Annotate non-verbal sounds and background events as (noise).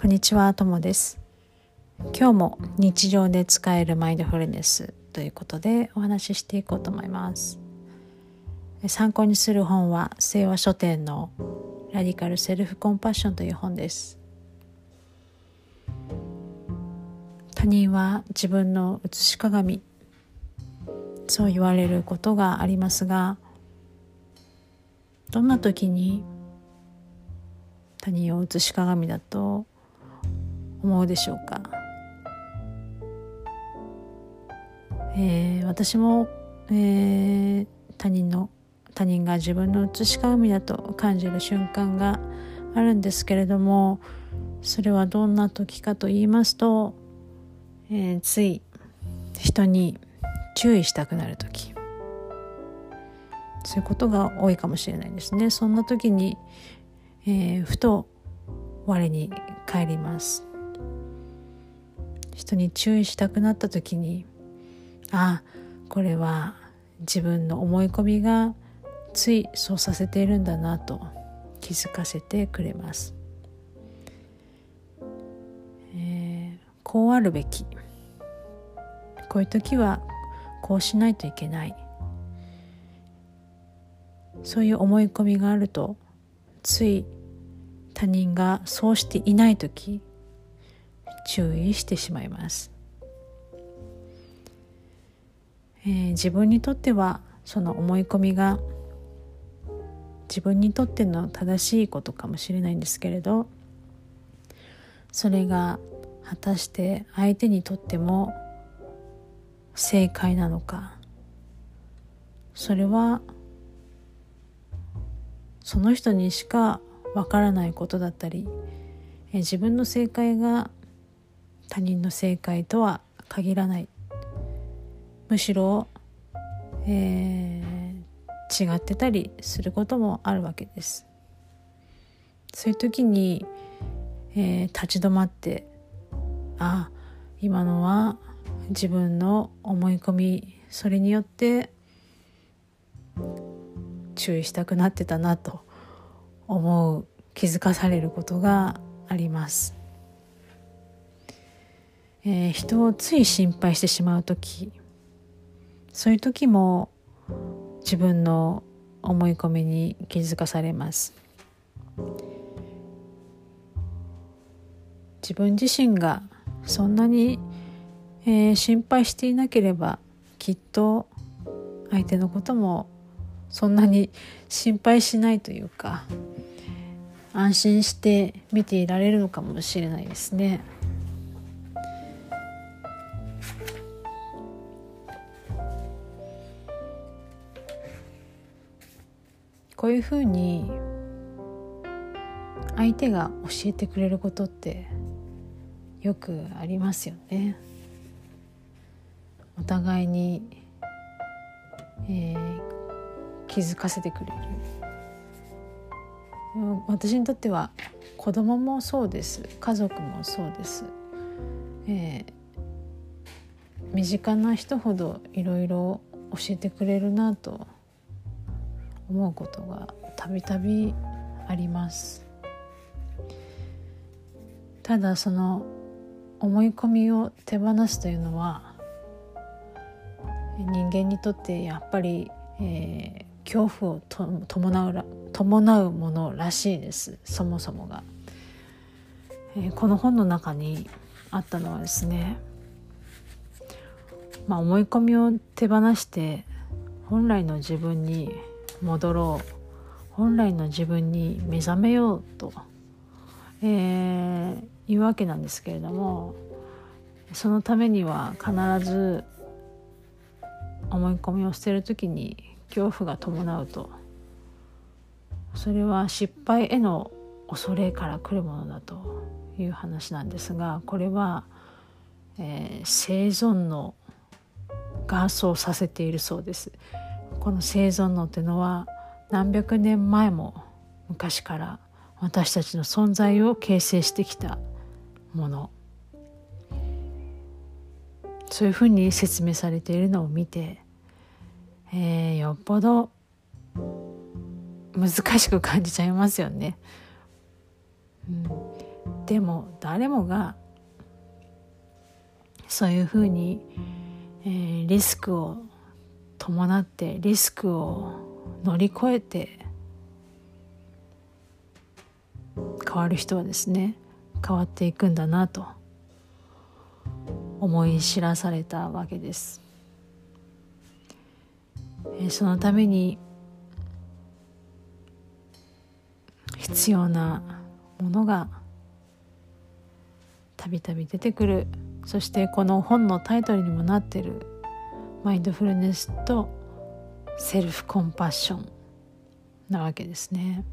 こんにちは、ともです。今日も日常で使えるマインドフルネスということでお話ししていこうと思います。参考にする本は清和書店のラディカルセルフコンパッションという本です。他人は自分の写し鏡そう言われることがありますがどんな時に他人を写し鏡だと思うでしょうか、えー私も、えー他人の他人が自分の写し鏡だと感じる瞬間があるんですけれどもそれはどんな時かと言いますと、えーつい人に注意したくなる時。そういうことが多いかもしれないですね。そんな時に、えーふと我に返ります。人に注意したくなった時にあこれは自分の思い込みがついそうさせているんだなと気づかせてくれます、えーこうあるべき。こういう時はこうしないといけない。そういう思い込みがあるとつい他人がそうしていない時注意してしまいます、えー自分にとってはその思い込みが自分にとっての正しいことかもしれないんですけれどそれが果たして相手にとっても正解なのかそれはその人にしかわからないことだったり自分の正解が他人の正解とは限らない。むしろ、えー違ってたりすることもあるわけです。そういう時に、えー立ち止まってあ今のは自分の思い込みそれによって注意したくなってたなと思う気づかされることがあります、えー人をつい心配してしまう時そういう時も自分の思い込みに気づかされます自分自身がそんなに、えー心配していなければきっと相手のこともそんなに (laughs) 心配しないというか安心して見ていられるのかもしれないですね。こういうふうに相手が教えてくれることってよくありますよね。お互いに、えー気づかせてくれる。うん私にとっては子供もそうです家族もそうです、えー身近な人ほどいろいろ教えてくれるなと思うことがたびたびあります。ただその思い込みを手放すというのは人間にとってやっぱり、えー恐怖を伴う伴うものらしいです。そもそもが、えーこの本の中にあったのはですね、まあ、思い込みを手放して本来の自分に戻ろう。本来の自分に目覚めようと、えーいうわけなんですけれどもそのためには必ず思い込みを捨てる時に恐怖が伴うと。それは失敗への恐れから来るものだという話なんですがこれは、えー生存のがそうさせているそうです。この生存のっていうのは何百年前も昔から私たちの存在を形成してきたものそういうふうに説明されているのを見て、えーよっぽど難しく感じちゃいますよね。うんでも誰もがそういうふうに、えー、リスクを伴ってリスクを乗り越えて変わる人はですね変わっていくんだなと思い知らされたわけです。えそのために必要なものがたびたび出てくるそしてこの本のタイトルにもなってるマインドフルネスとセルフコンパッションなわけですね。